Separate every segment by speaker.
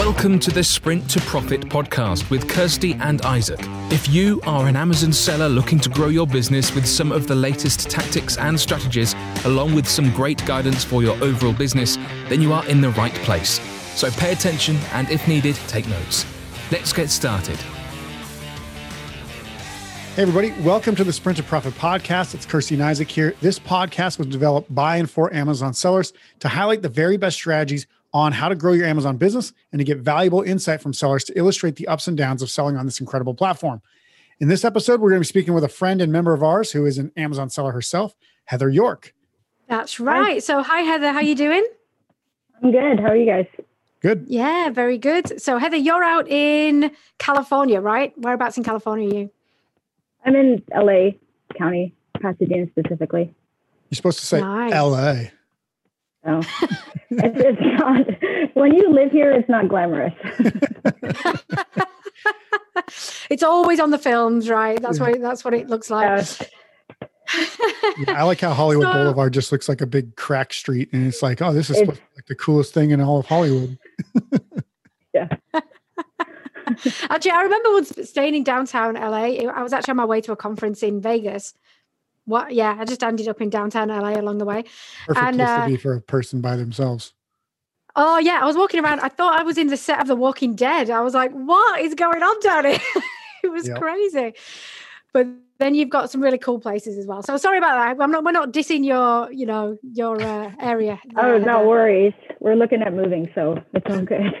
Speaker 1: Welcome to the Sprint to Profit podcast with Kirsty and Isaac. If you are an Amazon seller looking to grow your business with some of the latest tactics and strategies, along with some great guidance for your overall business, then you are in the right place. So pay attention and, if needed, take notes. Let's get started.
Speaker 2: Hey, everybody, welcome to the Sprint to Profit podcast. It's Kirsty and Isaac here. This podcast was developed by and for Amazon sellers to highlight the very best strategies on how to grow your Amazon business and to get valuable insight from sellers to illustrate the ups and downs of selling on this incredible platform. In this episode, we're going to be speaking with a friend and member of ours who is an Amazon seller herself, Heather York.
Speaker 3: That's right. Hi. So, hi Heather, how you doing?
Speaker 4: I'm good. How are you guys?
Speaker 2: Good.
Speaker 3: Yeah, very good. So, Heather, you're out in California, right? Whereabouts in California are you?
Speaker 4: I'm in LA County, Pasadena specifically.
Speaker 2: You're supposed to say nice. LA.
Speaker 4: Oh, it's not. When you live here, it's not glamorous.
Speaker 3: it's always on the films, right? That's what that's what it looks like.
Speaker 2: yeah, I like how Hollywood so, Boulevard just looks like a big crack street, and it's like, oh, this is like the coolest thing in all of Hollywood.
Speaker 4: yeah.
Speaker 3: actually, I remember once staying in downtown LA. I was actually on my way to a conference in Vegas, what? Yeah, I just ended up in downtown LA along the way.
Speaker 2: Perfect and, place uh, to be for a person by themselves.
Speaker 3: Oh yeah, I was walking around. I thought I was in the set of The Walking Dead. I was like, "What is going on down here?" it was yep. crazy. But then you've got some really cool places as well. So sorry about that. I'm not. We're not dissing your, you know, your uh, area.
Speaker 4: oh, no worries. We're looking at moving, so it's all good.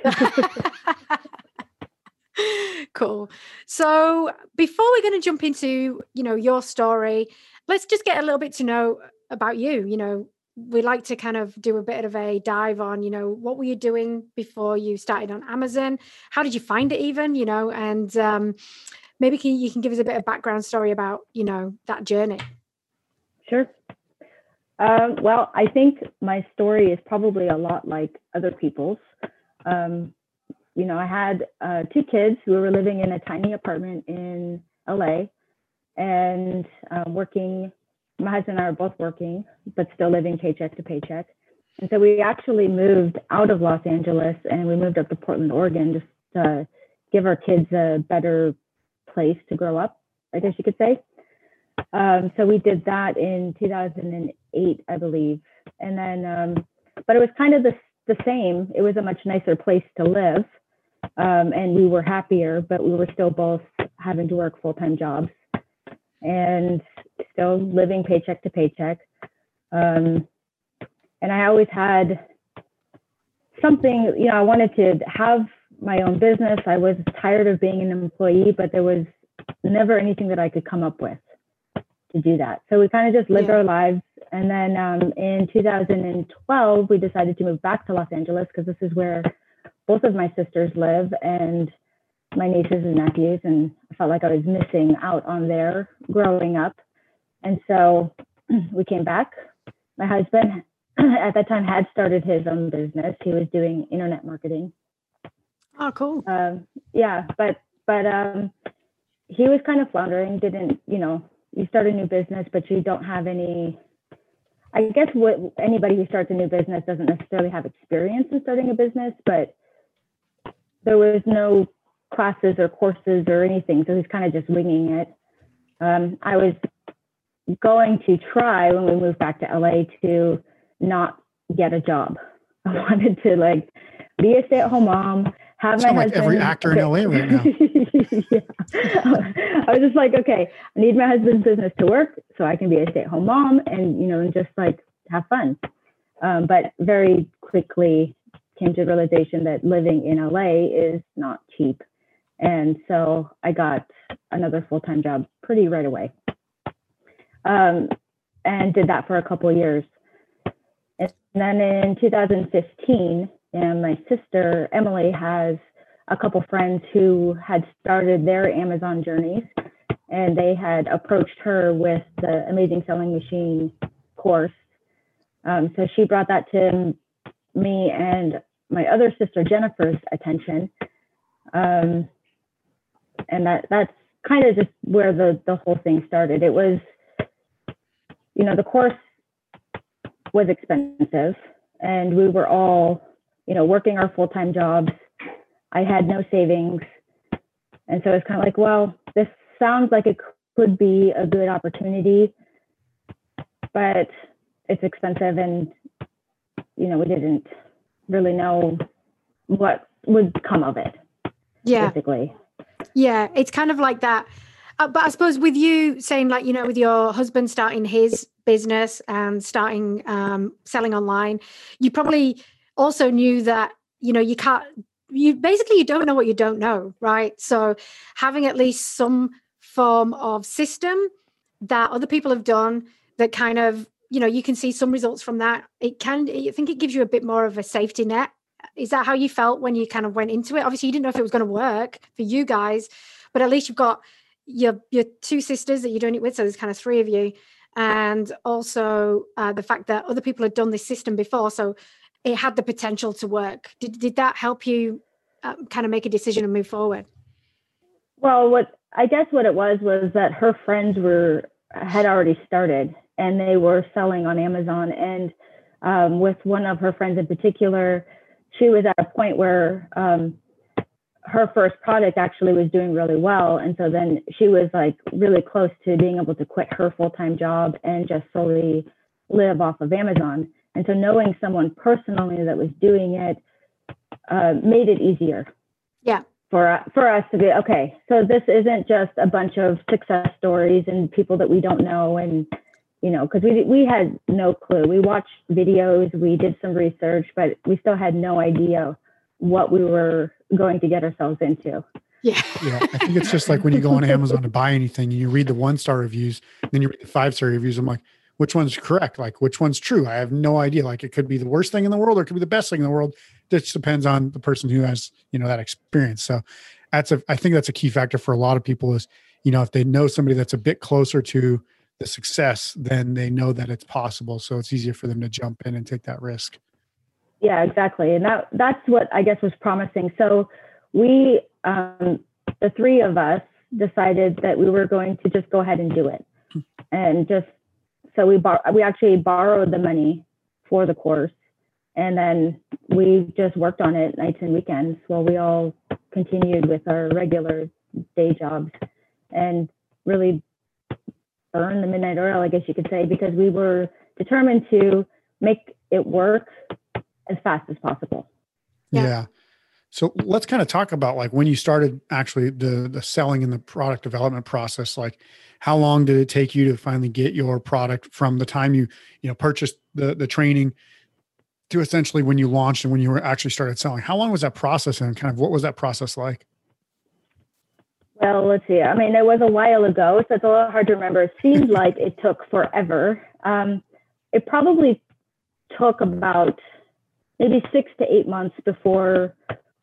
Speaker 3: cool. So before we're going to jump into, you know, your story, let's just get a little bit to know about you. You know, we like to kind of do a bit of a dive on, you know, what were you doing before you started on Amazon? How did you find it even, you know, and um, maybe can, you can give us a bit of background story about, you know, that journey.
Speaker 4: Sure. Uh, well, I think my story is probably a lot like other people's. Um, you know, I had uh, two kids who were living in a tiny apartment in LA and um, working. My husband and I are both working, but still living paycheck to paycheck. And so we actually moved out of Los Angeles and we moved up to Portland, Oregon, just to give our kids a better place to grow up, I guess you could say. Um, so we did that in 2008, I believe. And then, um, but it was kind of the, the same. It was a much nicer place to live. Um, and we were happier, but we were still both having to work full time jobs and still living paycheck to paycheck. Um, and I always had something, you know, I wanted to have my own business. I was tired of being an employee, but there was never anything that I could come up with to do that. So we kind of just lived yeah. our lives. And then um, in 2012, we decided to move back to Los Angeles because this is where both of my sisters live. And my nieces and nephews, and I felt like I was missing out on their growing up. And so we came back. My husband at that time had started his own business. He was doing internet marketing.
Speaker 3: Oh, cool.
Speaker 4: Um, yeah, but but um, he was kind of floundering. Didn't you know? You start a new business, but you don't have any. I guess what anybody who starts a new business doesn't necessarily have experience in starting a business, but there was no classes or courses or anything. So he's kind of just winging it. Um, I was going to try when we moved back to LA to not get a job. I wanted to like be a stay-at-home mom, have my husband.
Speaker 2: Like every actor okay. in LA right now.
Speaker 4: yeah. I was just like, okay, I need my husband's business to work so I can be a stay-at-home mom and you know, and just like have fun. Um, but very quickly came to the realization that living in LA is not cheap. And so I got another full time job pretty right away. Um, and did that for a couple years. And then in 2015, and my sister Emily has a couple friends who had started their Amazon journeys, and they had approached her with the Amazing Selling Machine course. Um, so she brought that to me and my other sister Jennifer's attention. Um, and that that's kind of just where the the whole thing started. It was, you know, the course was expensive, and we were all, you know, working our full time jobs. I had no savings. And so it's kind of like, well, this sounds like it could be a good opportunity, but it's expensive and, you know, we didn't really know what would come of it.
Speaker 3: Yeah.
Speaker 4: Basically.
Speaker 3: Yeah. It's kind of like that. Uh, but I suppose with you saying, like, you know, with your husband starting his business and starting um, selling online, you probably also knew that, you know, you can't, you basically you don't know what you don't know, right? So having at least some form of system that other people have done that kind of you know you can see some results from that it can i think it gives you a bit more of a safety net is that how you felt when you kind of went into it obviously you didn't know if it was going to work for you guys but at least you've got your your two sisters that you're doing it with so there's kind of three of you and also uh, the fact that other people had done this system before so it had the potential to work did, did that help you uh, kind of make a decision and move forward
Speaker 4: well what i guess what it was was that her friends were had already started and they were selling on Amazon. And um, with one of her friends in particular, she was at a point where um, her first product actually was doing really well. And so then she was like really close to being able to quit her full time job and just solely live off of Amazon. And so knowing someone personally that was doing it uh, made it easier.
Speaker 3: Yeah.
Speaker 4: For, for us to be okay, so this isn't just a bunch of success stories and people that we don't know and you know, because we we had no clue. We watched videos, we did some research, but we still had no idea what we were going to get ourselves into.
Speaker 3: Yeah.
Speaker 2: yeah. I think it's just like when you go on Amazon to buy anything and you read the one star reviews, then you read the five star reviews. I'm like, which one's correct? Like, which one's true? I have no idea. Like, it could be the worst thing in the world or it could be the best thing in the world. It just depends on the person who has, you know, that experience. So that's a, I think that's a key factor for a lot of people is, you know, if they know somebody that's a bit closer to the success, then they know that it's possible. So it's easier for them to jump in and take that risk.
Speaker 4: Yeah, exactly. And that that's what I guess was promising. So we um, the three of us decided that we were going to just go ahead and do it. And just so we bar- we actually borrowed the money for the course and then we just worked on it nights and weekends while we all continued with our regular day jobs and really burn the midnight oil, I guess you could say, because we were determined to make it work as fast as possible.
Speaker 2: Yeah. yeah. So let's kind of talk about like when you started actually the the selling and the product development process. Like, how long did it take you to finally get your product from the time you you know purchased the the training to essentially when you launched and when you were actually started selling? How long was that process and kind of what was that process like?
Speaker 4: Well, let's see. I mean, it was a while ago, so it's a little hard to remember. It seemed like it took forever. Um, it probably took about maybe six to eight months before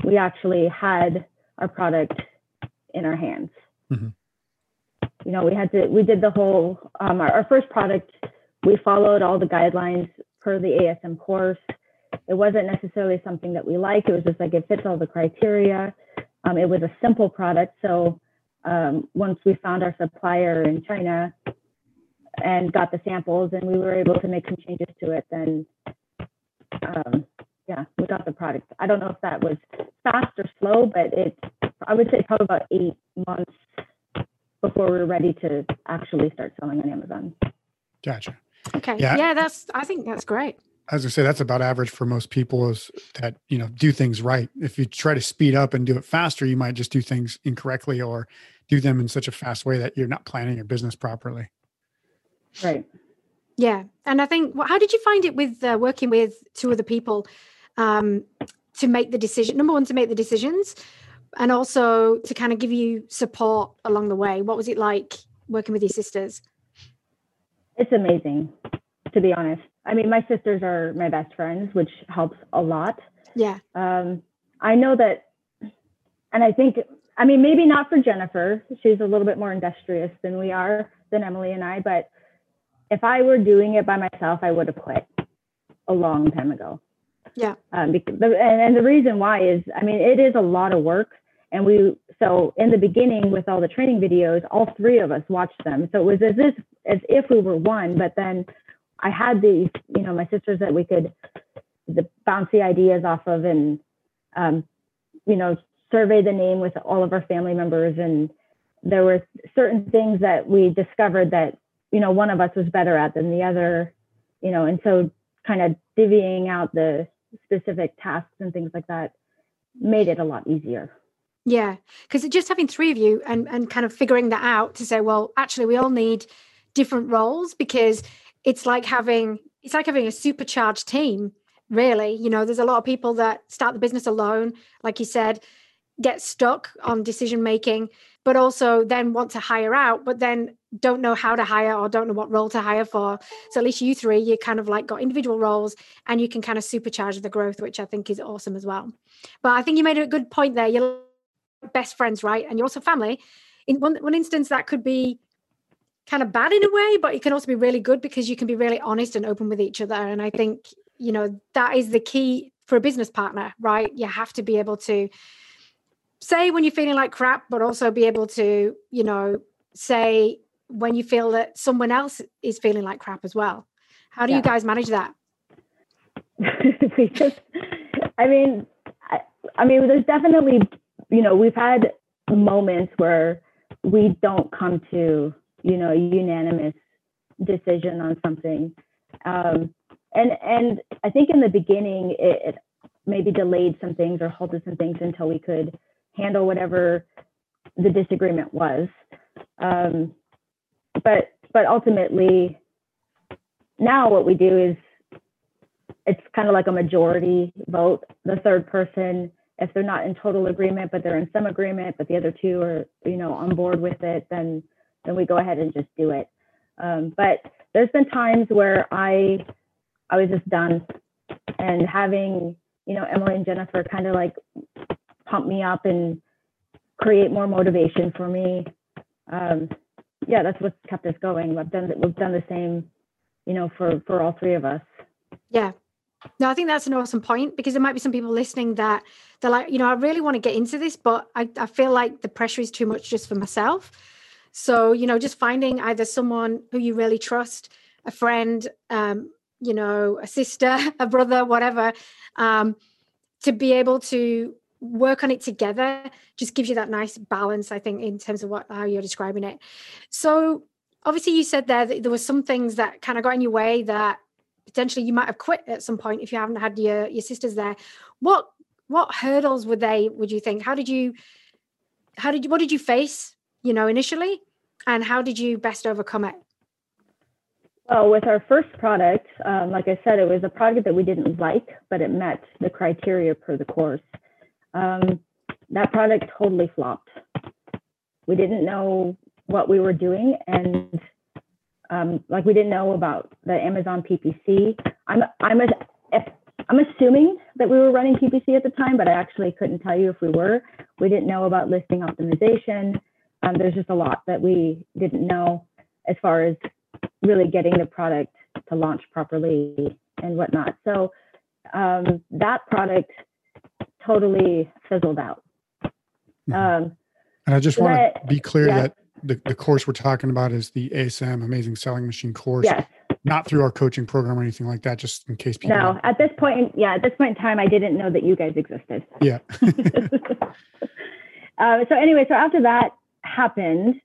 Speaker 4: we actually had our product in our hands. Mm-hmm. You know, we had to, we did the whole, um, our, our first product, we followed all the guidelines per the ASM course. It wasn't necessarily something that we liked. It was just like it fits all the criteria. Um, it was a simple product. So um, once we found our supplier in China and got the samples and we were able to make some changes to it, then um, yeah, we got the product. I don't know if that was fast or slow, but it I would say probably about eight months before we were ready to actually start selling on Amazon.
Speaker 2: Gotcha.
Speaker 3: Okay. Yeah, yeah that's I think that's great
Speaker 2: as I say, that's about average for most people is that, you know, do things right. If you try to speed up and do it faster, you might just do things incorrectly or do them in such a fast way that you're not planning your business properly.
Speaker 4: Right.
Speaker 3: Yeah. And I think, well, how did you find it with uh, working with two other people um, to make the decision? Number one, to make the decisions and also to kind of give you support along the way. What was it like working with your sisters?
Speaker 4: It's amazing, to be honest. I mean, my sisters are my best friends, which helps a lot.
Speaker 3: Yeah.
Speaker 4: Um, I know that, and I think, I mean, maybe not for Jennifer. She's a little bit more industrious than we are, than Emily and I. But if I were doing it by myself, I would have quit a long time ago.
Speaker 3: Yeah.
Speaker 4: Um, because, and, and the reason why is, I mean, it is a lot of work. And we, so in the beginning with all the training videos, all three of us watched them. So it was as if, as if we were one, but then I had these, you know, my sisters that we could bounce the bouncy ideas off of and um, you know, surveyed the name with all of our family members and there were certain things that we discovered that you know one of us was better at than the other you know and so kind of divvying out the specific tasks and things like that made it a lot easier.
Speaker 3: Yeah because just having three of you and and kind of figuring that out to say well actually we all need different roles because it's like having it's like having a supercharged team really. You know there's a lot of people that start the business alone like you said get stuck on decision making but also then want to hire out but then don't know how to hire or don't know what role to hire for. So at least you three you kind of like got individual roles and you can kind of supercharge the growth which i think is awesome as well. But i think you made a good point there. You're best friends right? And you're also family. In one, one instance that could be kind of bad in a way but it can also be really good because you can be really honest and open with each other. And i think you know that is the key for a business partner right? You have to be able to say when you're feeling like crap but also be able to you know say when you feel that someone else is feeling like crap as well. How do yeah. you guys manage that?
Speaker 4: We just i mean I, I mean there's definitely you know we've had moments where we don't come to you know unanimous decision on something. Um, and and I think in the beginning it, it maybe delayed some things or halted some things until we could handle whatever the disagreement was. Um, but but ultimately, now what we do is it's kind of like a majority vote. The third person, if they're not in total agreement, but they're in some agreement, but the other two are you know on board with it, then then we go ahead and just do it. Um, but there's been times where I I was just done. And having, you know, Emily and Jennifer kind of like pump me up and create more motivation for me. Um, yeah, that's what's kept us going. I've done we've done the same, you know, for for all three of us.
Speaker 3: Yeah. No, I think that's an awesome point because there might be some people listening that they're like, you know, I really want to get into this, but I, I feel like the pressure is too much just for myself. So, you know, just finding either someone who you really trust, a friend, um, you know, a sister, a brother, whatever, um, to be able to work on it together just gives you that nice balance, I think, in terms of what how you're describing it. So obviously you said there that there were some things that kind of got in your way that potentially you might have quit at some point if you haven't had your your sisters there. What what hurdles were they, would you think? How did you how did you what did you face, you know, initially? And how did you best overcome it?
Speaker 4: Well, with our first product, um, like I said, it was a product that we didn't like, but it met the criteria per the course. Um, that product totally flopped. We didn't know what we were doing, and um, like we didn't know about the Amazon PPC. I'm I'm I'm assuming that we were running PPC at the time, but I actually couldn't tell you if we were. We didn't know about listing optimization. Um, there's just a lot that we didn't know as far as really getting the product to launch properly and whatnot. So um, that product totally fizzled out.
Speaker 2: Mm-hmm. Um, and I just want to be clear yeah. that the, the course we're talking about is the ASM Amazing Selling Machine course.
Speaker 4: Yes.
Speaker 2: Not through our coaching program or anything like that, just in case people.
Speaker 4: No, at this point, yeah, at this point in time, I didn't know that you guys existed.
Speaker 2: Yeah.
Speaker 4: uh, so anyway, so after that happened,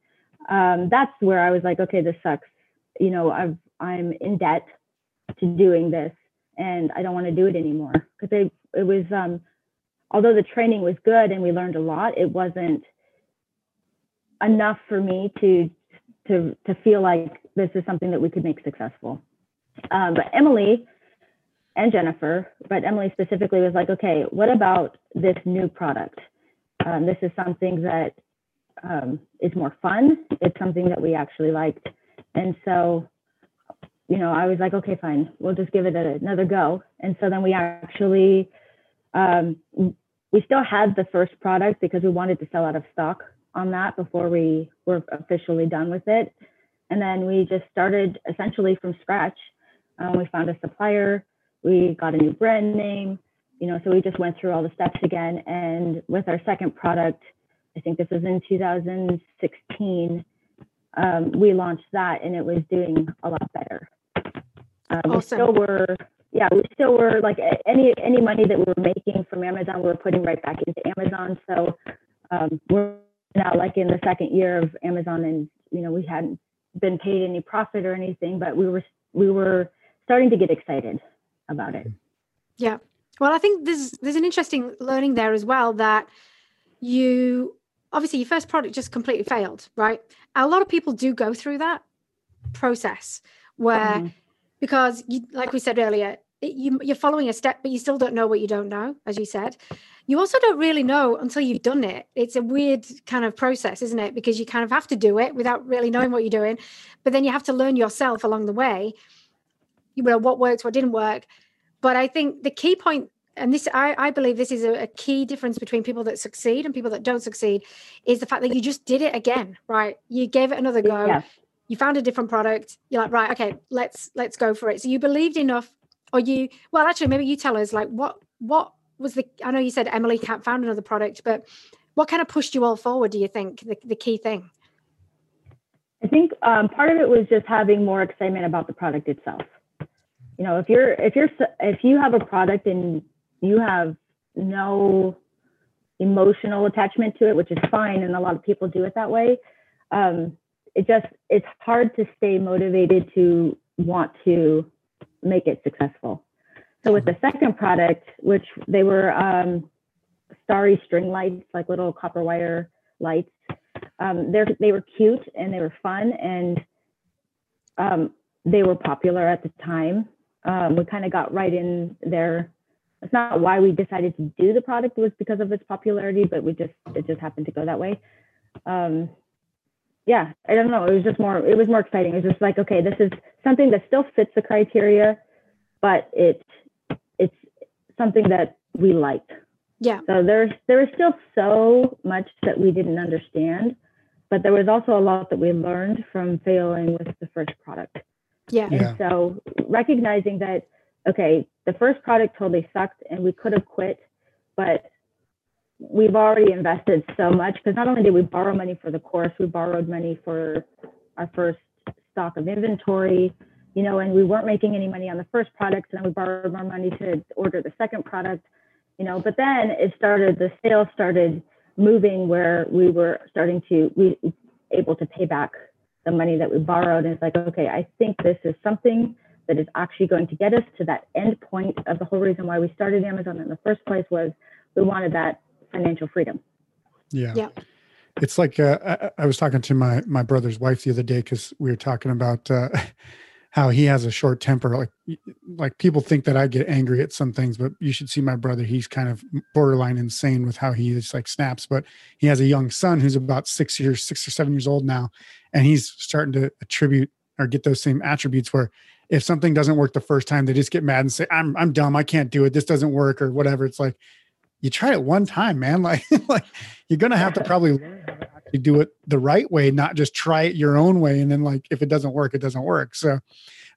Speaker 4: um, that's where I was like, okay, this sucks you know, I've, I'm in debt to doing this and I don't want to do it anymore because it, it was, um, although the training was good and we learned a lot, it wasn't enough for me to, to, to feel like this is something that we could make successful. Um, but Emily and Jennifer, but Emily specifically was like, okay, what about this new product? Um, this is something that um, is more fun. It's something that we actually liked. And so, you know, I was like, okay, fine, we'll just give it another go. And so then we actually, um, we still had the first product because we wanted to sell out of stock on that before we were officially done with it. And then we just started essentially from scratch. Um, we found a supplier, we got a new brand name, you know, so we just went through all the steps again. And with our second product, I think this was in 2016, um, we launched that and it was doing a lot better. Um, awesome. We still were yeah, we still were like any any money that we were making from Amazon, we were putting right back into Amazon. So um, we're now like in the second year of Amazon, and you know we hadn't been paid any profit or anything, but we were we were starting to get excited about it.
Speaker 3: Yeah. Well, I think there's there's an interesting learning there as well that you obviously your first product just completely failed, right? A lot of people do go through that process where mm-hmm. Because you, like we said earlier, you, you're following a step, but you still don't know what you don't know, as you said. You also don't really know until you've done it. It's a weird kind of process, isn't it? Because you kind of have to do it without really knowing what you're doing, but then you have to learn yourself along the way. You know what works, what didn't work. But I think the key point and this I, I believe this is a, a, key difference between people that succeed and people that don't succeed is the fact that you just did it again right you gave it another go yeah. You found a different product you're like right okay let's let's go for it so you believed enough or you well actually maybe you tell us like what what was the i know you said emily can't found another product but what kind of pushed you all forward do you think the, the key thing
Speaker 4: i think um, part of it was just having more excitement about the product itself you know if you're if you're if you have a product and you have no emotional attachment to it, which is fine, and a lot of people do it that way. Um, it just it's hard to stay motivated to want to make it successful. So with the second product, which they were um, starry string lights, like little copper wire lights, um, they they were cute and they were fun and um, they were popular at the time. Um, we kind of got right in there it's not why we decided to do the product it was because of its popularity but we just it just happened to go that way um yeah i don't know. It was just more it was more exciting. It was just like okay this is something that still fits the criteria but it it's something that we liked
Speaker 3: yeah.
Speaker 4: So there's there was still so much that we didn't understand but there was also a lot that we learned from failing with the first product.
Speaker 3: Yeah,
Speaker 4: and
Speaker 3: yeah.
Speaker 4: so recognizing that okay, the first product totally sucked and we could have quit, but we've already invested so much because not only did we borrow money for the course, we borrowed money for our first stock of inventory, you know, and we weren't making any money on the first product, and then we borrowed more money to order the second product, you know, but then it started, the sales started moving where we were starting to, we able to pay back the money that we borrowed. And it's like, okay, I think this is something that is actually going to get us to that end point of the whole reason why we started Amazon in the first place was we wanted that financial freedom.
Speaker 2: Yeah. Yeah. It's like uh, I, I, was talking to my my brother's wife the other day because we were talking about uh, how he has a short temper. Like like people think that I get angry at some things, but you should see my brother. He's kind of borderline insane with how he is like snaps. But he has a young son who's about six years, six or seven years old now, and he's starting to attribute or get those same attributes where if something doesn't work the first time, they just get mad and say, I'm I'm dumb, I can't do it, this doesn't work, or whatever. It's like you try it one time, man. Like, like you're gonna have to probably learn how to actually do it the right way, not just try it your own way. And then like if it doesn't work, it doesn't work. So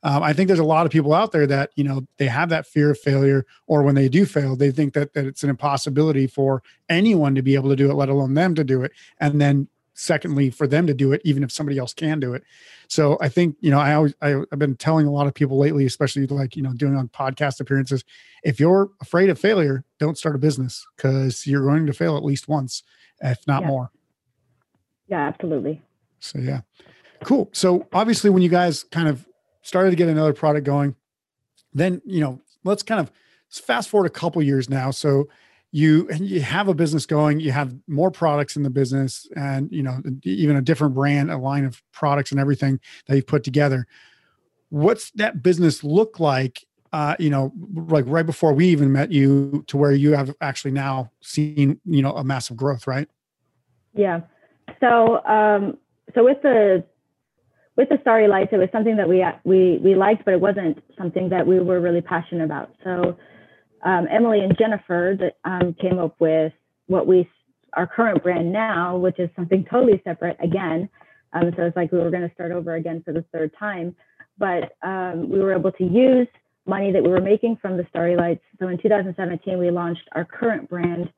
Speaker 2: um, I think there's a lot of people out there that you know they have that fear of failure, or when they do fail, they think that that it's an impossibility for anyone to be able to do it, let alone them to do it. And then secondly for them to do it even if somebody else can do it. So i think you know i always I, have been telling a lot of people lately especially like you know doing on podcast appearances if you're afraid of failure don't start a business because you're going to fail at least once if not
Speaker 4: yeah.
Speaker 2: more.
Speaker 4: Yeah absolutely.
Speaker 2: So yeah. Cool. So obviously when you guys kind of started to get another product going then you know let's kind of fast forward a couple years now. So you and you have a business going you have more products in the business and you know even a different brand a line of products and everything that you've put together. What's that business look like uh, you know like right before we even met you to where you have actually now seen you know a massive growth right?
Speaker 4: Yeah. So um so with the with the starry lights it was something that we we we liked but it wasn't something that we were really passionate about. So um, Emily and Jennifer that um, came up with what we our current brand now, which is something totally separate again. Um, so it's like we were going to start over again for the third time, but um, we were able to use money that we were making from the Starry Lights. So in 2017, we launched our current brand.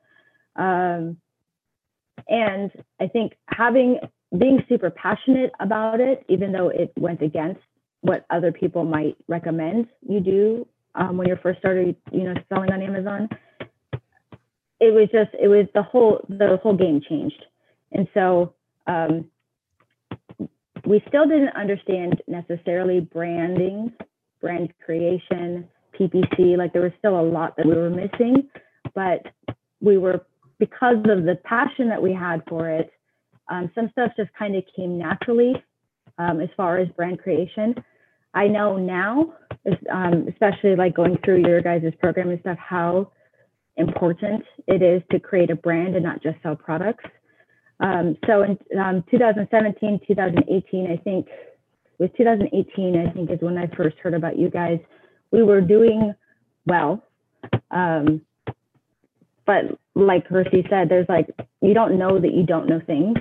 Speaker 4: Um, and I think having being super passionate about it, even though it went against what other people might recommend you do um, when you first started, you know, selling on Amazon, it was just it was the whole the whole game changed, and so um, we still didn't understand necessarily branding, brand creation, PPC. Like there was still a lot that we were missing, but we were because of the passion that we had for it. Um, some stuff just kind of came naturally um, as far as brand creation. I know now, um, especially like going through your guys' program and stuff, how important it is to create a brand and not just sell products. Um, so in um, 2017, 2018, I think with 2018, I think is when I first heard about you guys. We were doing well. Um, but like Kirsty said, there's like, you don't know that you don't know things,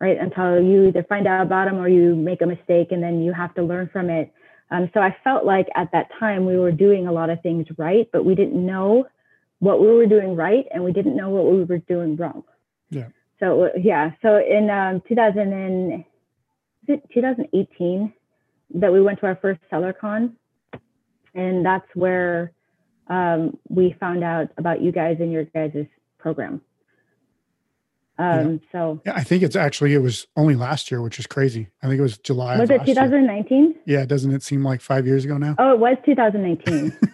Speaker 4: right? Until you either find out about them or you make a mistake and then you have to learn from it. Um, so I felt like at that time we were doing a lot of things right, but we didn't know what we were doing right and we didn't know what we were doing wrong.
Speaker 2: Yeah.
Speaker 4: So yeah, so in um, 2000 and, 2018 that we went to our first SellerCon, and that's where um, we found out about you guys and your guys' program. Um, yeah. So
Speaker 2: yeah, I think it's actually it was only last year, which is crazy. I think it was July.
Speaker 4: Was it 2019?
Speaker 2: Yeah, doesn't it seem like five years ago now?
Speaker 4: Oh, it was 2019.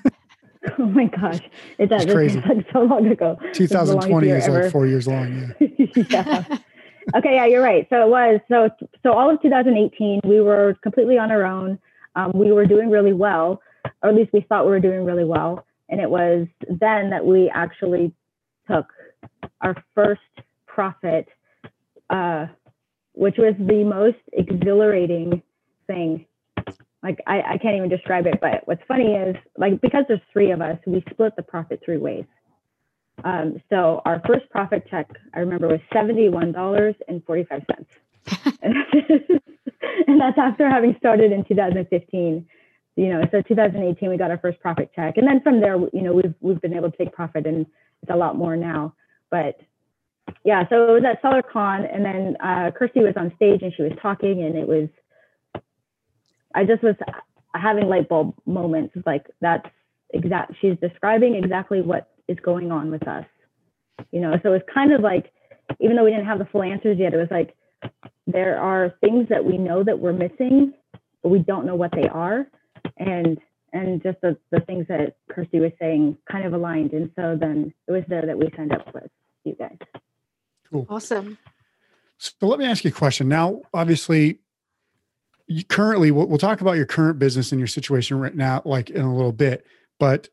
Speaker 4: oh my gosh, it does. It's crazy. like so long ago.
Speaker 2: 2020 is ever. like four years long.
Speaker 4: Yeah. yeah. Okay. Yeah, you're right. So it was so so all of 2018 we were completely on our own. Um, we were doing really well, or at least we thought we were doing really well. And it was then that we actually took our first profit, uh, which was the most exhilarating thing. Like I, I can't even describe it, but what's funny is like because there's three of us, we split the profit three ways. Um, so our first profit check, I remember, was seventy-one dollars and forty-five cents, and that's after having started in 2015 you know, so 2018 we got our first profit check, and then from there, you know, we've we've been able to take profit, and it's a lot more now. But yeah, so it was at SellerCon, and then uh, Kirsty was on stage and she was talking, and it was, I just was having light bulb moments. Like that's exact. She's describing exactly what is going on with us, you know. So it's kind of like, even though we didn't have the full answers yet, it was like there are things that we know that we're missing, but we don't know what they are and and just the, the things that Kirsty was saying kind of aligned. And so then it was there that we signed up with you guys.
Speaker 2: Cool.
Speaker 3: Awesome.
Speaker 2: So let me ask you a question. Now, obviously, you currently, we'll, we'll talk about your current business and your situation right now, like in a little bit. But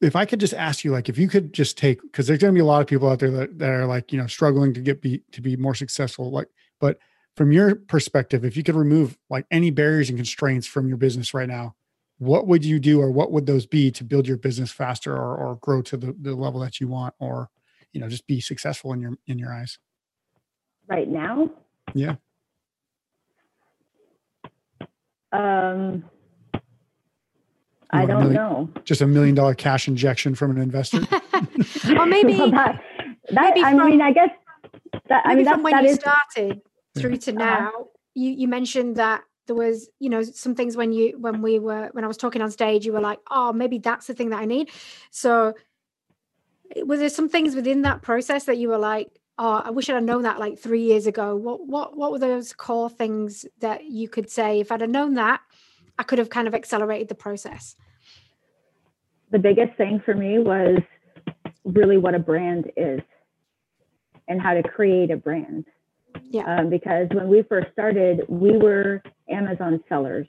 Speaker 2: if I could just ask you, like, if you could just take, because there's going to be a lot of people out there that, that are like, you know, struggling to get be to be more successful. Like, but from your perspective, if you could remove like any barriers and constraints from your business right now, what would you do or what would those be to build your business faster or, or grow to the, the level that you want or, you know, just be successful in your, in your eyes?
Speaker 4: Right now?
Speaker 2: Yeah.
Speaker 4: Um, I don't
Speaker 2: million,
Speaker 4: know.
Speaker 2: Just a million dollar cash injection from an investor.
Speaker 3: or maybe well, that,
Speaker 4: that maybe I from, mean, I guess that, I mean,
Speaker 3: that's, when
Speaker 4: that
Speaker 3: you
Speaker 4: is,
Speaker 3: started through to now uh-huh. you you mentioned that there was you know some things when you when we were when i was talking on stage you were like oh maybe that's the thing that i need so was there some things within that process that you were like oh i wish i'd known that like three years ago what what what were those core things that you could say if i'd have known that i could have kind of accelerated the process
Speaker 4: the biggest thing for me was really what a brand is and how to create a brand
Speaker 3: yeah.
Speaker 4: Um, because when we first started, we were Amazon sellers.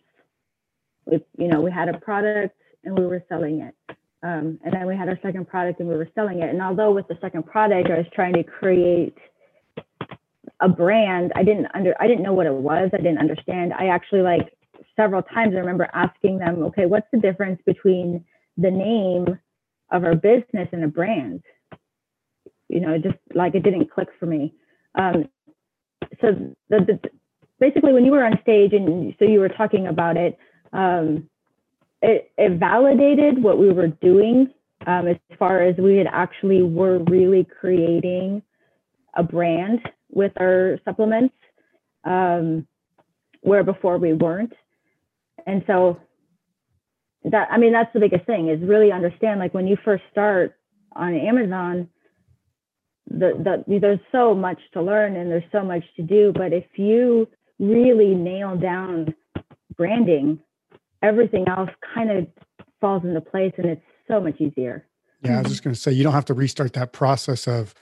Speaker 4: We, you know, we had a product and we were selling it. Um, and then we had our second product and we were selling it. And although with the second product, I was trying to create a brand, I didn't under, I didn't know what it was. I didn't understand. I actually like several times I remember asking them, okay, what's the difference between the name of our business and a brand? You know, just like it didn't click for me. Um, so the, the, basically when you were on stage and so you were talking about it, um, it, it validated what we were doing um, as far as we had actually were really creating a brand with our supplements, um, where before we weren't. And so that I mean that's the biggest thing is really understand like when you first start on Amazon, the, the there's so much to learn and there's so much to do. But if you really nail down branding, everything else kind of falls into place and it's so much easier.
Speaker 2: Yeah, I was just going to say you don't have to restart that process of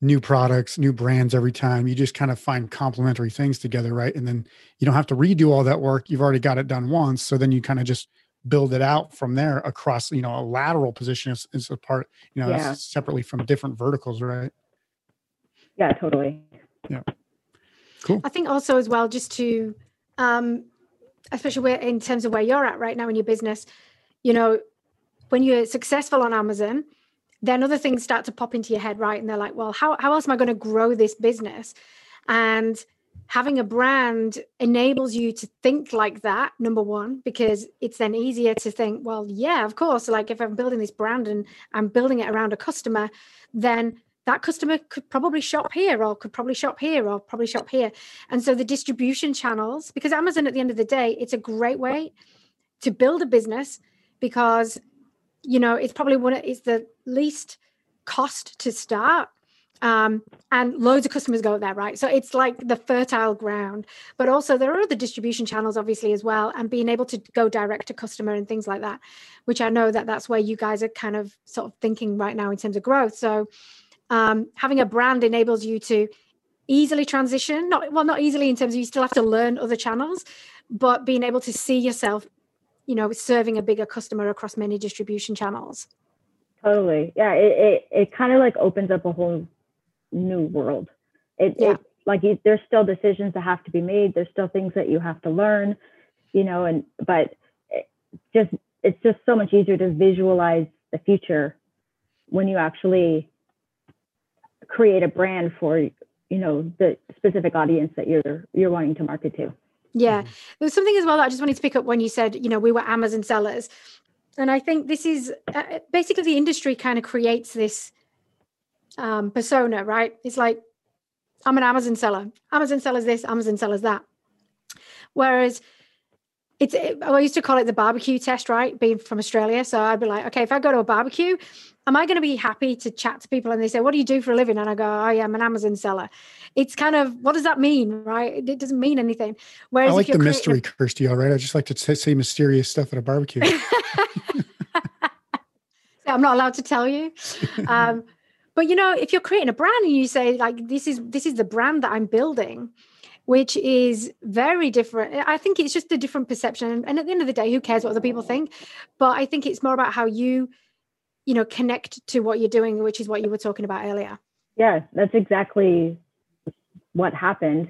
Speaker 2: new products, new brands every time. You just kind of find complementary things together, right? And then you don't have to redo all that work. You've already got it done once, so then you kind of just build it out from there across, you know, a lateral position is, is a part, you know, yeah. separately from different verticals, right?
Speaker 4: Yeah, totally.
Speaker 2: Yeah. Cool.
Speaker 3: I think also as well, just to, um, especially where in terms of where you're at right now in your business, you know, when you're successful on Amazon, then other things start to pop into your head, right? And they're like, well, how, how else am I going to grow this business? And having a brand enables you to think like that, number one, because it's then easier to think, well, yeah, of course. Like if I'm building this brand and I'm building it around a customer, then that customer could probably shop here or could probably shop here or probably shop here. And so the distribution channels, because Amazon at the end of the day, it's a great way to build a business because you know it's probably one of it's the least cost to start um, and loads of customers go there right? So it's like the fertile ground. But also there are other distribution channels obviously as well and being able to go direct to customer and things like that which i know that that's where you guys are kind of sort of thinking right now in terms of growth. So um, having a brand enables you to easily transition not well not easily in terms of you still have to learn other channels but being able to see yourself you know serving a bigger customer across many distribution channels.
Speaker 4: Totally. Yeah it it, it kind of like opens up a whole new world. It, yeah. it like you, there's still decisions that have to be made. There's still things that you have to learn you know and but it just it's just so much easier to visualize the future when you actually create a brand for you know the specific audience that you're you're wanting to market to
Speaker 3: yeah. Mm-hmm. There's something as well that I just wanted to pick up when you said, you know, we were Amazon sellers. And I think this is uh, uh basically the industry kind of creates this um, persona, right? It's like, I'm an Amazon seller. Amazon sellers this, Amazon sellers that. Whereas it's it, I used to call it the barbecue test, right? Being from Australia. So I'd be like, okay, if I go to a barbecue, am I going to be happy to chat to people? And they say, what do you do for a living? And I go, oh, yeah, I'm an Amazon seller. It's kind of, what does that mean? Right. It doesn't mean anything.
Speaker 2: Whereas I like the mystery, a- Kirsty. All right. I just like to say mysterious stuff at a barbecue.
Speaker 3: I'm not allowed to tell you. Um, but you know, if you're creating a brand and you say like, this is, this is the brand that I'm building, which is very different. I think it's just a different perception. And at the end of the day, who cares what other people think? But I think it's more about how you, you know, connect to what you're doing, which is what you were talking about earlier.
Speaker 4: Yeah, that's exactly what happened.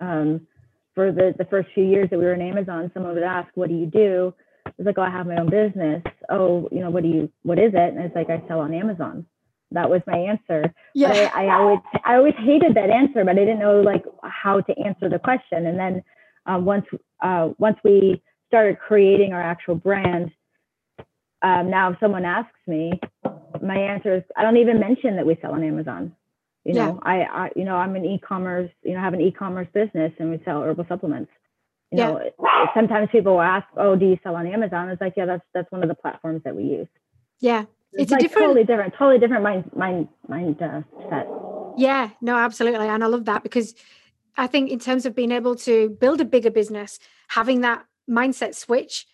Speaker 4: Um, for the, the first few years that we were in Amazon, someone would ask, What do you do? I was like, Oh, I have my own business. Oh, you know, what do you, what is it? And it's like, I sell on Amazon that was my answer. Yeah. I, I, always I always hated that answer, but I didn't know like how to answer the question. And then uh, once uh, once we started creating our actual brand, um, now if someone asks me, my answer is I don't even mention that we sell on Amazon. You know, yeah. I, I you know I'm an e-commerce you know have an e-commerce business and we sell herbal supplements. You yeah. know, sometimes people will ask, "Oh, do you sell on Amazon?" It's like, yeah, that's that's one of the platforms that we use.
Speaker 3: Yeah,
Speaker 4: it's, like a different, totally different, totally different mind mind mind uh, set.
Speaker 3: Yeah, no, absolutely, and I love that because I think in terms of being able to build a bigger business, having that mindset switch,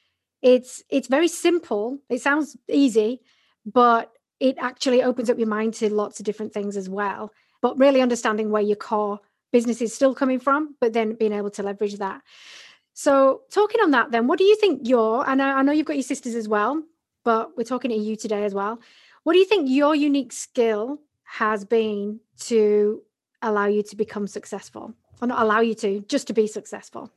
Speaker 3: it's it's very simple. It sounds easy, but it actually opens up your mind to lots of different things as well. But really understanding where your core business is still coming from, but then being able to leverage that. So, talking on that, then, what do you think your, and I know you've got your sisters as well, but we're talking to you today as well. What do you think your unique skill has been to allow you to become successful, or not allow you to, just to be successful?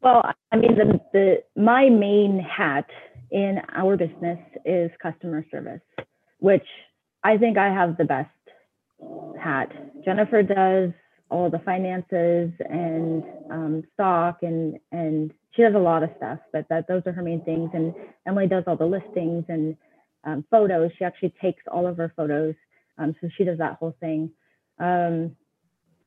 Speaker 4: Well, I mean, the, the my main hat in our business is customer service, which I think I have the best hat. Jennifer does all the finances and um, stock and and she does a lot of stuff, but that those are her main things. And Emily does all the listings and um, photos. She actually takes all of her photos, um, so she does that whole thing. Um,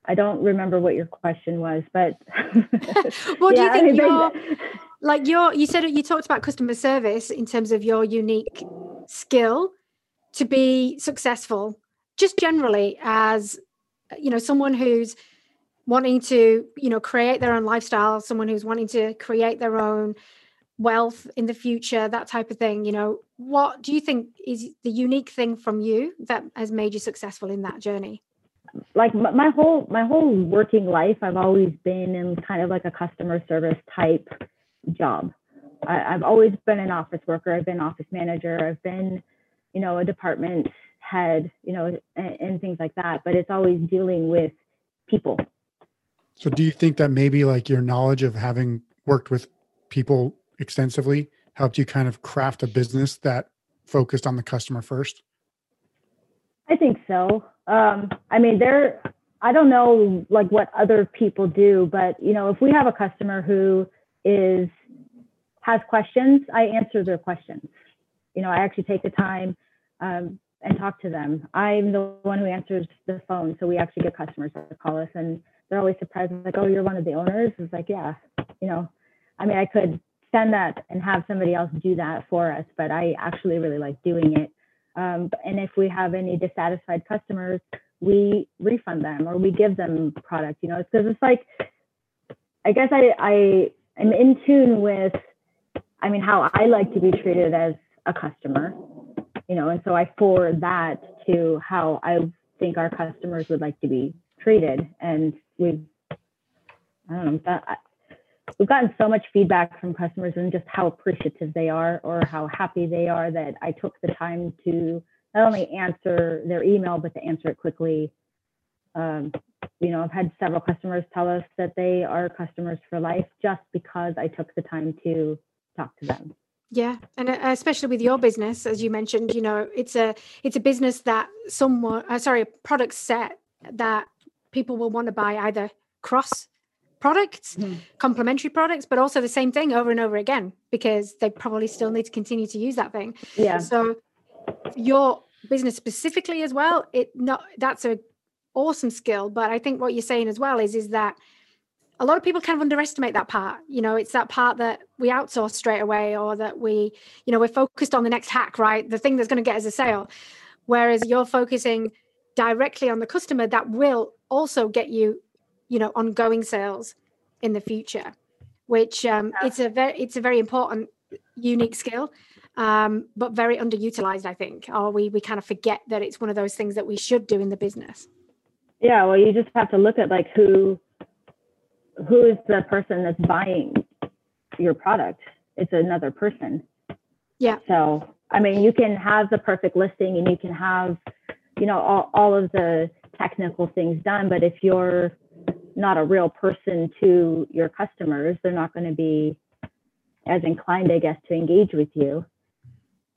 Speaker 4: I don't remember what your question was, but
Speaker 3: what yeah, do you think I mean, like your you said you talked about customer service in terms of your unique skill to be successful just generally as you know someone who's wanting to you know create their own lifestyle someone who's wanting to create their own wealth in the future that type of thing you know. What do you think is the unique thing from you that has made you successful in that journey?
Speaker 4: Like my whole my whole working life i've always been in kind of like a customer service type job. I, have always been an office worker i've been office manager i've been you know a department head you know and, and things like that but it's always dealing with people
Speaker 2: so do you think that maybe like your knowledge of having worked with people extensively helped you kind of craft a business that focused on the customer first?
Speaker 4: I think so. Um, I mean, there, I don't know like what other people do, but you know, if we have a customer who is has questions, I answer their questions. You know, I actually take the time um, and talk to them. I'm the one who answers the phone, so we actually get customers that call us, and they're always surprised, like, "Oh, you're one of the owners." It's like, yeah, you know, I mean, I could send that and have somebody else do that for us. But I actually really like doing it. Um, and if we have any dissatisfied customers, we refund them or we give them product. You know, because it's, it's like, I guess I I am in tune with, I mean, how I like to be treated as a customer. You know, and so I forward that to how I think our customers would like to be treated. And we've, I don't know, that, we've gotten so much feedback from customers and just how appreciative they are or how happy they are that I took the time to not only answer their email but to answer it quickly. Um, you know, I've had several customers tell us that they are customers for life just because I took the time to talk to them.
Speaker 3: Yeah, and uh, especially with your business, as you mentioned, you know, it's a it's a business that someone, uh, sorry, a product set that people will want to buy either cross products, mm-hmm. complementary products, but also the same thing over and over again because they probably still need to continue to use that thing.
Speaker 4: Yeah.
Speaker 3: So your business specifically as well, it not that's a awesome skill. But I think what you're saying as well is is that a lot of people kind of underestimate that part. You know, it's that part that we outsource straight away or that we, you know, we're focused on the next hack, right? The thing that's going to get us a sale. Whereas you're focusing directly on the customer that will also get you you know ongoing sales in the future which um, yeah. it's a very it's a very important unique skill um, but very underutilized i think. Or we we kind of forget that it's one of those things that we should do in the business.
Speaker 4: Yeah well you just have to look at like who who is the person that's buying your product. It's another person.
Speaker 3: Yeah.
Speaker 4: So i mean you can have the perfect listing and you can have you know all, all of the technical things done but if you're not a real person to your customers, they're not going to be as inclined, I guess, to engage with you.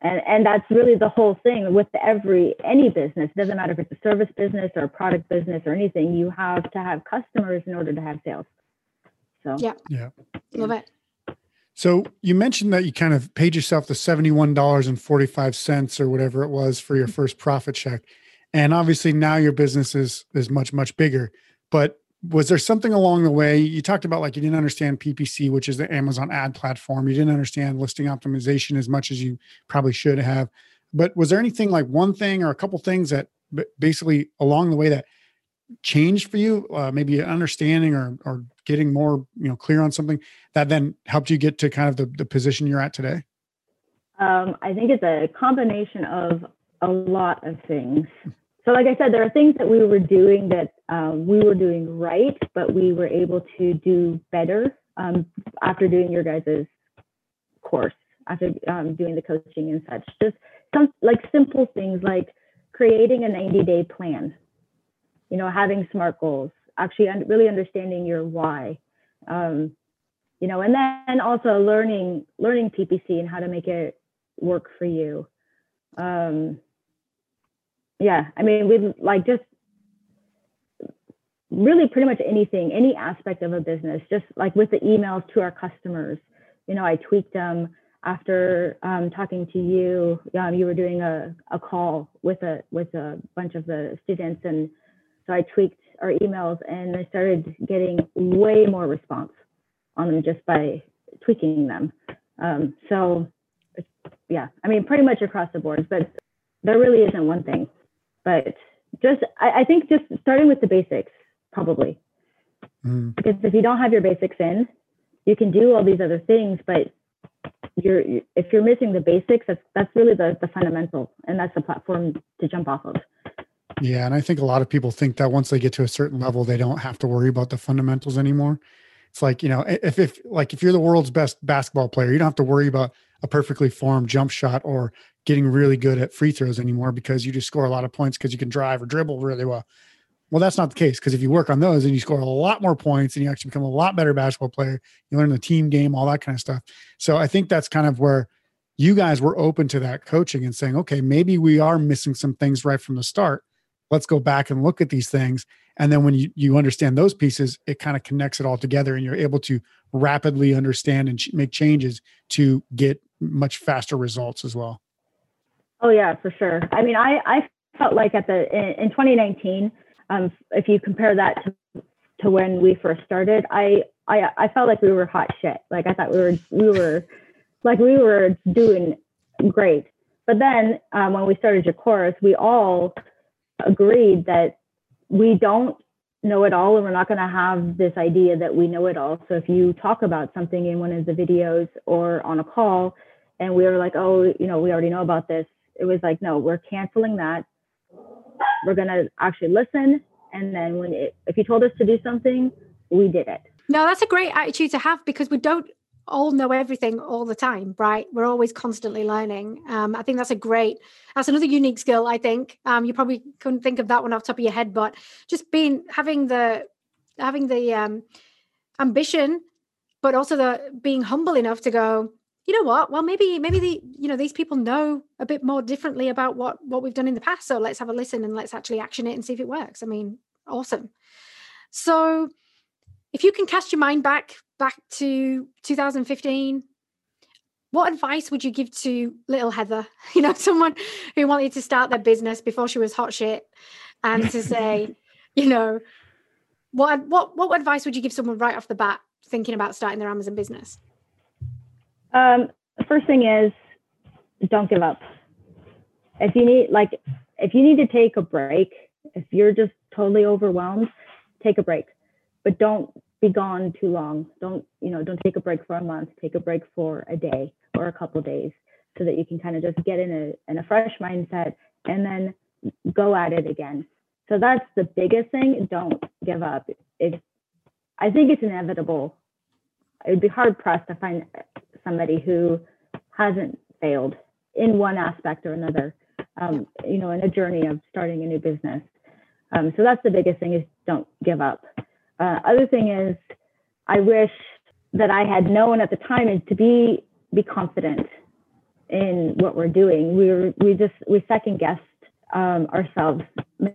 Speaker 4: And, and that's really the whole thing with every any business. It doesn't matter if it's a service business or a product business or anything. You have to have customers in order to have sales. So
Speaker 3: yeah,
Speaker 2: yeah,
Speaker 3: love it.
Speaker 2: So you mentioned that you kind of paid yourself the seventy-one dollars and forty-five cents or whatever it was for your mm-hmm. first profit check, and obviously now your business is is much much bigger. But was there something along the way you talked about like you didn't understand ppc which is the amazon ad platform. You didn't understand listing optimization as much as you probably should have. But was there anything like one thing or a couple things that basically along the way that changed for you? Uh, maybe understanding or or getting more you know clear on something that then helped you get to kind of the, the position you're at today?
Speaker 4: Um, i think it's a combination of a lot of things. So like i said there are things that we were doing that um, we were doing right but we were able to do better um, after doing your guys's course after um, doing the coaching and such. Just some like simple things like creating a 90 day plan you know having smart goals actually really understanding your why um, you know and then also learning learning ppc and how to make it work for you. Um, yeah i mean we like just really pretty much anything any aspect of a business just like with the emails to our customers you know i tweaked them after um, talking to you um, you were doing a, a call with a with a bunch of the students and so i tweaked our emails and i started getting way more response on them just by tweaking them. Um, so, yeah, I mean, pretty much across the board, but there really isn't one thing. But just, I, I think just starting with the basics, probably. Mm. Because if you don't have your basics in, you can do all these other things, but you're if you're missing the basics, that's that's really the the fundamental, and that's the platform to jump off of.
Speaker 2: Yeah, and I think a lot of people think that once they get to a certain level, they don't have to worry about the fundamentals anymore. It's like you know, if if like if you're the world's best basketball player, you don't have to worry about a perfectly formed jump shot or getting really good at free throws anymore because you just score a lot of points because you can drive or dribble really well. Well, that's not the case because if you work on those and you score a lot more points and you actually become a lot better basketball player, you learn the team game, all that kind of stuff. So I think that's kind of where you guys were open to that coaching and saying, okay, maybe we are missing some things right from the start. Let's go back and look at these things. And then when you, you understand those pieces, it kind of connects it all together and you're able to rapidly understand and ch- make changes to get much faster results as well.
Speaker 4: Oh yeah, for sure. I mean, I, I felt like at the, in, in 2019, um, if you compare that to, to when we first started, I, I I felt like we were hot shit. Like I thought we were we were like we were doing great. But then um, when we started your course we all agreed that we don't know it all and we're not going to have this idea that we know it all. So if you talk about something in one of the videos or on a call and we were like, oh, you know, we already know about this, it was like, no, we're canceling that we're going to actually listen. And then when it, if you told us to do something, we did it.
Speaker 3: No, that's a great attitude to have because we don't all know everything all the time, right? We're always constantly learning. Um, I think that's a great, that's another unique skill. I think um, you probably couldn't think of that one off top of your head, but just being having the having the um, ambition, but also the being humble enough to go, you know what well maybe maybe the you know these people know a bit more differently about what what we've done in the past so let's have a listen and let's actually action it and see if it works i mean awesome so if you can cast your mind back back to 2015 what advice would you give to little heather you know someone who wanted to start their business before she was hot shit and to say you know what what what advice would you give someone right off the bat thinking about starting their amazon business
Speaker 4: um, the first thing is don't give up. If you need like if you need to take a break, if you're just totally overwhelmed, take a break. But don't be gone too long. Don't, you know, don't take a break for a month, take a break for a day or a couple days so that you can kind of just get in a in a fresh mindset and then go at it again. So that's the biggest thing. Don't give up. It, I think it's inevitable. It would be hard pressed to find somebody who hasn't failed in one aspect or another, um, you know, in a journey of starting a new business. Um, so that's the biggest thing is don't give up. Uh, other thing is, I wish that I had known at the time is to be be confident in what we're doing. We were we just we second guessed um, ourselves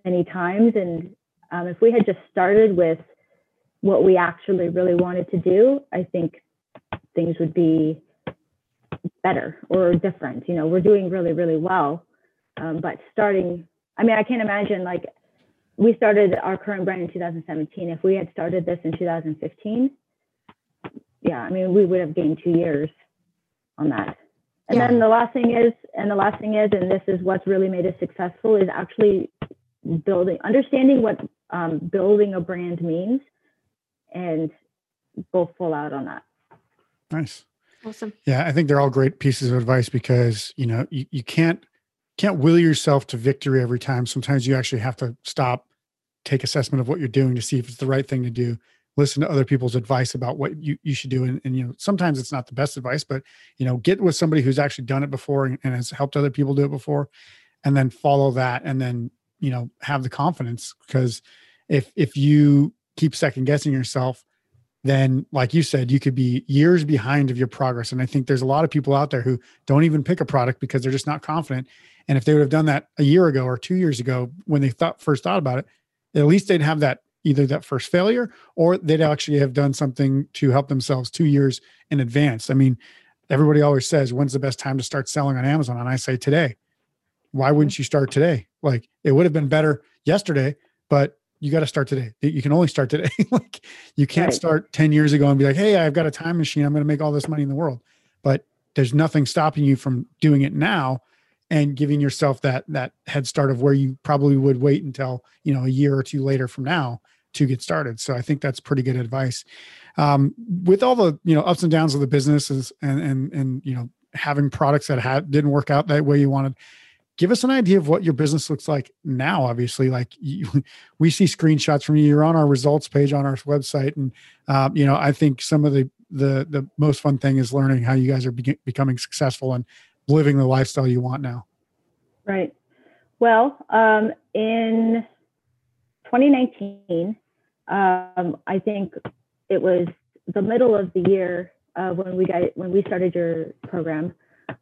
Speaker 4: many times, and um, if we had just started with what we actually really wanted to do, I think things would be better or different. You know, we're doing really, really well. Um, but starting, I mean, I can't imagine like we started our current brand in 2017. If we had started this in 2015, yeah, I mean, we would have gained two years on that. And yeah. then the last thing is, and the last thing is, and this is what's really made us successful, is actually building, understanding what um, building a brand means and go full out on that.
Speaker 2: Nice.
Speaker 3: Awesome.
Speaker 2: Yeah, I think they're all great pieces of advice because you know you, you can't can't will yourself to victory every time. Sometimes you actually have to stop, take assessment of what you're doing to see if it's the right thing to do. Listen to other people's advice about what you, you should do. And, and you know, sometimes it's not the best advice, but you know, get with somebody who's actually done it before and, and has helped other people do it before, and then follow that and then, you know, have the confidence. Because if if you keep second guessing yourself, then like you said you could be years behind of your progress and i think there's a lot of people out there who don't even pick a product because they're just not confident and if they would have done that a year ago or two years ago when they thought first thought about it at least they'd have that either that first failure or they'd actually have done something to help themselves two years in advance i mean everybody always says when's the best time to start selling on amazon and i say today why wouldn't you start today like it would have been better yesterday but you got to start today. You can only start today. like you can't start 10 years ago and be like, Hey, I've got a time machine. I'm going to make all this money in the world. But there's nothing stopping you from doing it now and giving yourself that, that head start of where you probably would wait until, you know, a year or two later from now to get started. So I think that's pretty good advice. Um, with all the, you know, ups and downs of the businesses and, and, and, you know, having products that had didn't work out that way you wanted, give us an idea of what your business looks like now obviously like you, we see screenshots from you you're on our results page on our website and um, you know i think some of the the the most fun thing is learning how you guys are be- becoming successful and living the lifestyle you want now
Speaker 4: Right. Well, um, in 2019, um, I think it was the middle of the year uh, when we got when we started your program,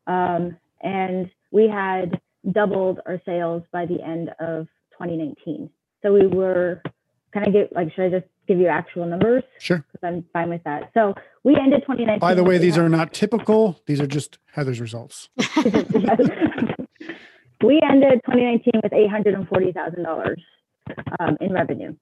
Speaker 4: um, and we had doubled our sales by the end of 2019. So we were kind of get like should I just give you actual numbers
Speaker 2: sure
Speaker 4: because I'm fine with that. So we ended 2019.
Speaker 2: by the way these are not typical these are just heather's results
Speaker 4: we ended 2019 with $840,000 um, in revenue.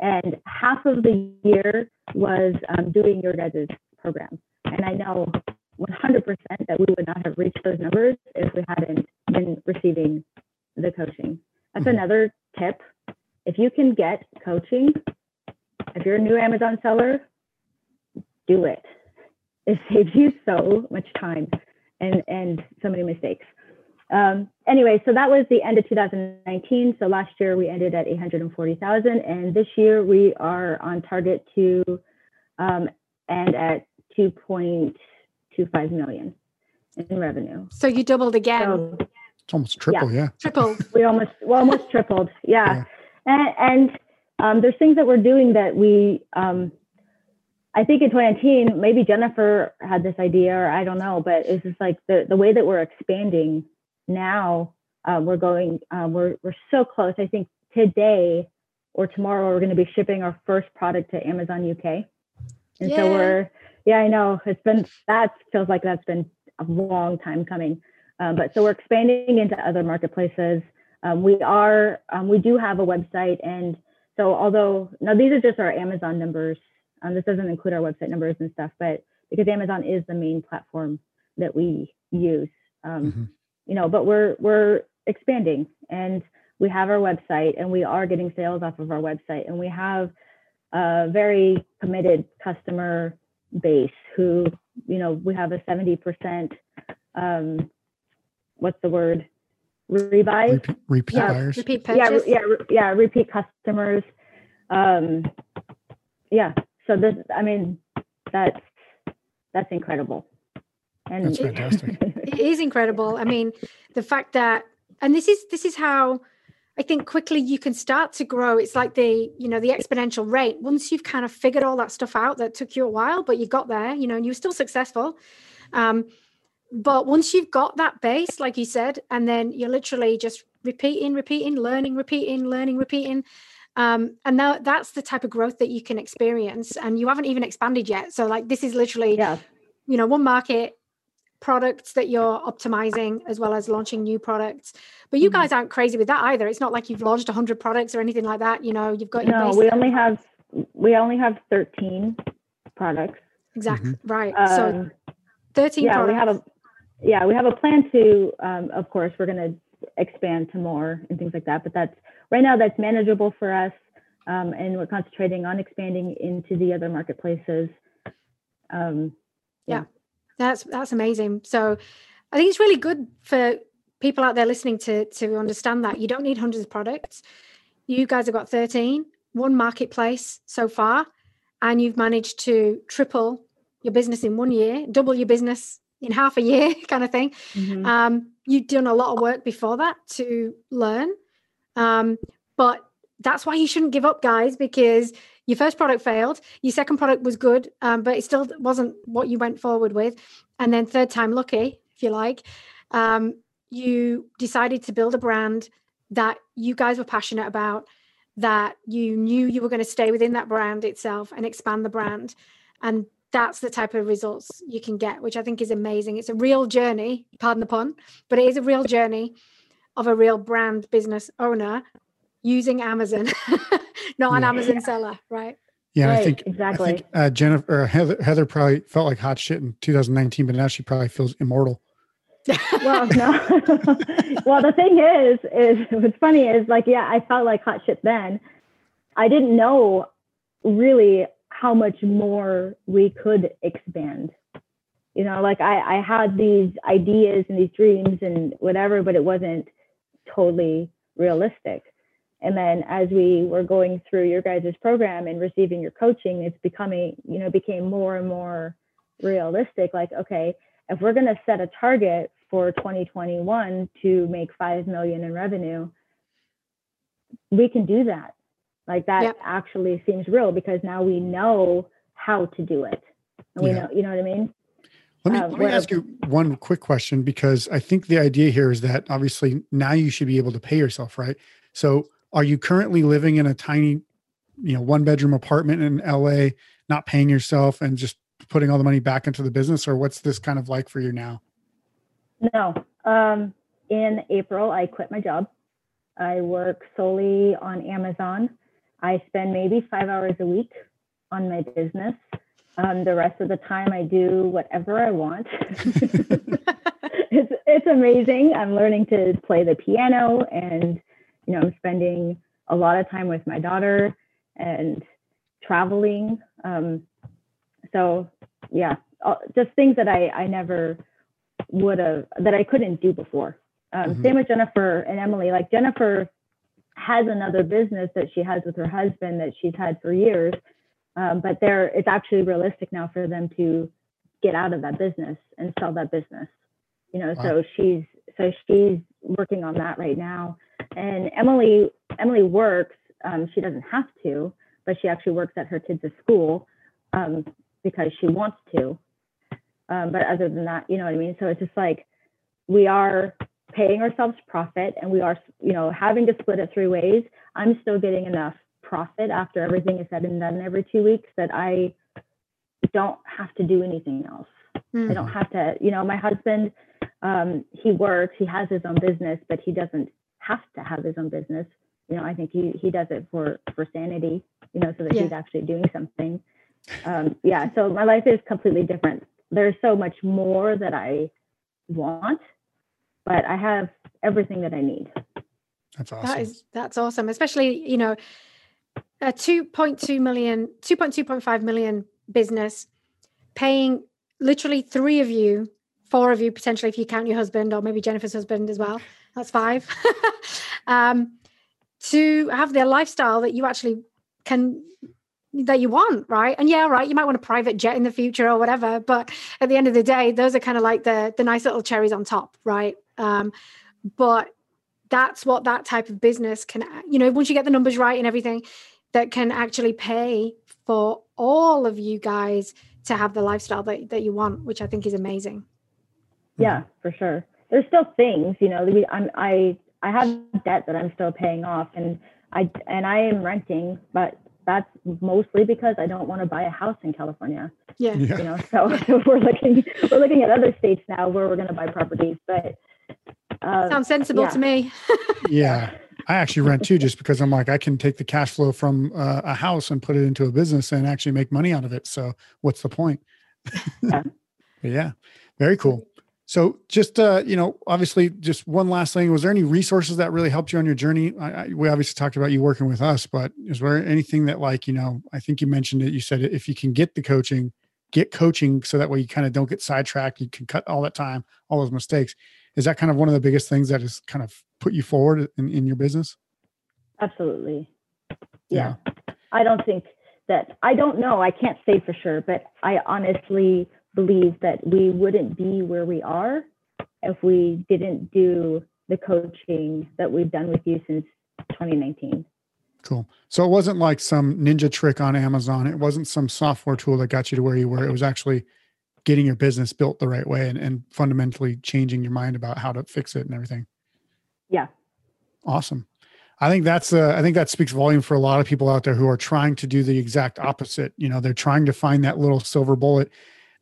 Speaker 4: And half of the year was um, doing your guys' program. And I know 100% that we would not have reached those numbers if we hadn't been receiving the coaching. That's
Speaker 2: Mhm.
Speaker 4: another tip. If you can get coaching, if you're a new Amazon seller, do it. It saves you so much time and, and so many mistakes. Um, anyway, so that was the end of 2019. So last year we ended at 840,000, and this year we are on target to um, end at 2.25 million in revenue.
Speaker 3: So you doubled again,
Speaker 4: So
Speaker 2: it's almost triple yeah,
Speaker 3: tripled.
Speaker 4: we almost we almost tripled,
Speaker 2: Yeah.
Speaker 4: yeah. And, and um, there's things that we're doing that we um, I think in 2019, maybe Jennifer had this idea, or I don't know, but it's just like the, the way that we're expanding now. Uh, we're going, um, we're, we're so close. I think today or tomorrow, we're going to be shipping our first product to Amazon UK. And
Speaker 3: Yeah.
Speaker 4: so we're, yeah, I know it's been, that feels like that's been a long time coming. Um, but so we're expanding into other marketplaces. Um, we are, um, we do have a website. And so although, now these are just our Amazon numbers. Um, this doesn't include our website numbers and stuff, but because Amazon is the main platform that we use, um,
Speaker 2: Mhm.
Speaker 4: you know, but we're, we're expanding and we have our website and we are getting sales off of our website and we have a very committed customer base who, you know, we have a 70%, um, what's the word? Rebuy
Speaker 2: repeat, repeat
Speaker 3: Yeah,
Speaker 2: buyers
Speaker 3: repeat
Speaker 4: yeah,
Speaker 3: purchase.
Speaker 4: re- yeah, re- yeah, repeat customers. Um, yeah. So this, I mean, that's that's incredible. And
Speaker 2: That's fantastic.
Speaker 3: it is incredible i mean the fact that and this is this is how i think quickly you can start to grow it's like the you know the exponential rate once you've kind of figured all that stuff out that took you a while but you got there you know and you were still successful um but once you've got that base like you said and then you're literally just repeating repeating learning repeating learning repeating um, and now that's the type of growth that you can experience and you haven't even expanded yet. So like this is literally
Speaker 4: yeah,
Speaker 3: you know one market products that you're optimizing as well as launching new products. But you
Speaker 4: Mhm.
Speaker 3: guys aren't crazy with that either. It's not like you've launched 100 products or anything like that. You know you've got your
Speaker 4: no, we only have we only have 13 products.
Speaker 3: exactly right. So
Speaker 4: Um,
Speaker 3: 13
Speaker 4: yeah,
Speaker 3: products.
Speaker 4: we have a yeah, we have a plan to. Um, of course, we're going to expand to more and things like that. But that's right now that's manageable for us, um, and we're concentrating on expanding into the other marketplaces. Um, yeah,
Speaker 3: That's that's amazing. So I think it's really good for people out there listening to to understand that you don't need hundreds of products. You guys have got 13, one marketplace so far, and you've managed to triple your business in one year, double your business in half a year, kind of thing.
Speaker 4: mhm.
Speaker 3: Um, you've done a lot of work before that to learn. Um, but that's why you shouldn't give up, guys, because your first product failed, your second product was good, um, but it still wasn't what you went forward with. And then, third time lucky, if you like, um, you decided to build a brand that you guys were passionate about, that you knew you were going to stay within that brand itself and expand the brand. And that's the type of results you can get, which I think is amazing. It's a real journey, pardon the pun, but it is a real journey of a real brand business owner using Amazon not
Speaker 2: Yeah.
Speaker 3: an Amazon seller, right?
Speaker 2: Yeah, I think
Speaker 4: exactly.
Speaker 2: I think uh, Jennifer or Heather, Heather probably felt like hot shit in 2019, but now she probably feels immortal.
Speaker 4: well, no. well, the thing is, is what's funny is like, yeah, I felt like hot shit then. I didn't know really how much more we could expand. You know, like I, I had these ideas and these dreams and whatever, but it wasn't totally realistic. And then as we were going through your guys' program and receiving your coaching, it's becoming, you know, became more and more realistic. Like, okay, if we're going to set a target for 2021 to make 5 million in revenue, we can do that. Like that
Speaker 3: Yep.
Speaker 4: actually seems real because now we know how to do it. And we know, you know what I mean?
Speaker 2: Let me
Speaker 4: Uh,
Speaker 2: let me ask you one quick question because I think the idea here is that obviously now you should be able to pay yourself, right? So, are you currently living in a tiny, you know, one bedroom apartment in LA, not paying yourself and just putting all the money back into the business, or what's this kind of like for you now?
Speaker 4: No. Um, in April, I quit my job. I work solely on Amazon. I spend maybe five hours a week on my business. Um, the rest of the time, I do whatever I want. it's it's amazing. I'm learning to play the piano, and you know, I'm spending a lot of time with my daughter and traveling. Um, so yeah, just things that I I never would have that I couldn't do before. Um,
Speaker 2: Mhm.
Speaker 4: Same with Jennifer and Emily. Like Jennifer has another business that she has with her husband that she's had for years, um, but there it's actually realistic now for them to get out of that business and sell that business. You know, so she's so she's working on that right now. And Emily Emily works. Um, she doesn't have to, but she actually works at her kids' school um, because she wants to. Um, but other than that, you know what I mean? So it's just like we are paying ourselves profit and we are, you know, having to split it three ways. I'm still getting enough profit after everything is said and done every two weeks that I don't have to do anything else.
Speaker 3: Mm.
Speaker 4: I don't have to, you know, my husband, um, he works, he has his own business, but he doesn't have to have his own business. You know, I think he, he does it for, for sanity, you know, so that
Speaker 3: Yeah.
Speaker 4: he's actually doing something. Um, yeah. So my life is completely different. There's so much more that I want, but I have everything that I need.
Speaker 2: That's awesome.
Speaker 3: That is that's awesome, especially you know a 2.2 million, 2.2.5 million business paying literally three of you, four of you potentially if you count your husband or maybe Jennifer's husband as well. That's five. um, to have their lifestyle that you actually can that you want, right? And yeah, right, you might want a private jet in the future or whatever, but at the end of the day, those are kind of like the the nice little cherries on top, right? Um, but that's what that type of business can you know once you get the numbers right and everything that can actually pay for all of you guys to have the lifestyle that, that you want which i think is amazing
Speaker 4: Yeah, for sure. There's still things, you know, I'm, I, I have debt that I'm still paying off and I, and I am renting, but that's mostly because I don't want to buy a house in California,
Speaker 3: yeah
Speaker 2: Yeah.
Speaker 4: you know, so, so we're looking, we're looking at other states now where we're going to buy properties, but, uh,
Speaker 3: sounds sensible
Speaker 4: yeah.
Speaker 3: to me
Speaker 2: yeah. I actually rent too, just because I'm like, I can take the cash flow from uh, a house and put it into a business and actually make money out of it. So what's the point?
Speaker 4: Yeah.
Speaker 2: Yeah, very cool. So just, uh, you know, obviously just one last thing, was there any resources that really helped you on your journey? I, I, we obviously talked about you working with us, but is there anything that like, you know, I think you mentioned it, you said if you can get the coaching, get coaching so that way you kind of don't get sidetracked, you can cut all that time, all those mistakes. Is that kind of one of the biggest things that has kind of put you forward in, in your business?
Speaker 4: absolutely. yeah. I don't think that I don't know. I can't say for sure, but I honestly believe that we wouldn't be where we are if we didn't do the coaching that we've done with you since 2019.
Speaker 2: Cool. So it wasn't like some ninja trick on Amazon. It wasn't some software tool that got you to where you were. It was actually getting your business built the right way and, and fundamentally changing your mind about how to fix it and everything.
Speaker 4: Yeah.
Speaker 2: Awesome. I think that's uh, I think that speaks volume for a lot of people out there who are trying to do the exact opposite. You know, they're trying to find that little silver bullet.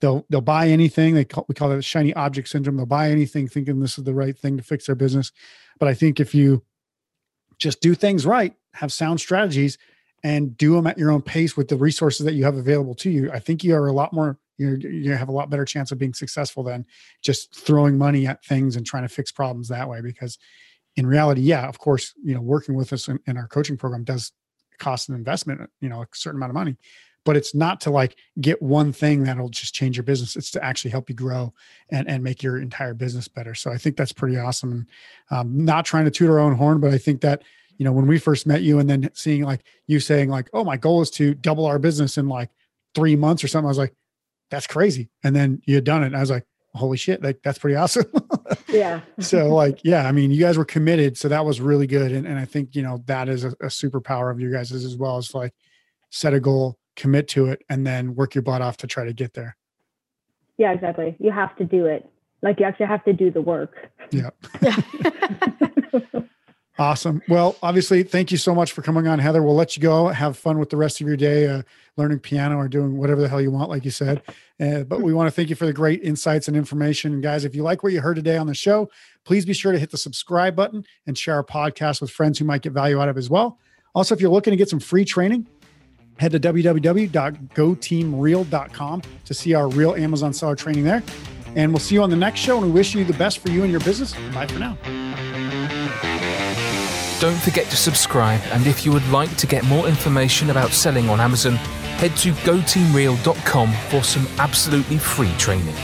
Speaker 2: They'll they'll buy anything. They call, we call it shiny object syndrome. They'll buy anything thinking this is the right thing to fix their business. But I think if you just do things right, have sound strategies, and do them at your own pace with the resources that you have available to you, I think you are a lot more you you have a lot better chance of being successful than just throwing money at things and trying to fix problems that way because in reality yeah of course you know working with us in, in our coaching program does cost an investment you know a certain amount of money but it's not to like get one thing that'll just change your business it's to actually help you grow and and make your entire business better so i think that's pretty awesome and um, not trying to toot our own horn but i think that you know when we first met you and then seeing like you saying like oh my goal is to double our business in like three months or something i was like that's crazy. And then you had done it. And I was like, holy shit, like that's pretty awesome.
Speaker 4: yeah.
Speaker 2: so like, yeah, I mean, you guys were committed. So that was really good. And, and I think, you know, that is a, a superpower of you guys as well as like set a goal, commit to it, and then work your butt off to try to get there.
Speaker 4: Yeah, exactly. You have to do it. Like you actually have to do the work.
Speaker 2: Yeah. yeah. Awesome. Well, obviously, thank you so much for coming on, Heather. We'll let you go. Have fun with the rest of your day, uh, learning piano or doing whatever the hell you want, like you said. Uh, but we want to thank you for the great insights and information. And guys, if you like what you heard today on the show, please be sure to hit the subscribe button and share our podcast with friends who might get value out of it as well. Also, if you're looking to get some free training, head to www.goteamreal.com to see our real Amazon seller training there. And we'll see you on the next show. And we wish you the best for you and your business. Bye for now.
Speaker 1: Don't forget to subscribe, and if you would like to get more information about selling on Amazon, head to goteamreal.com for some absolutely free training.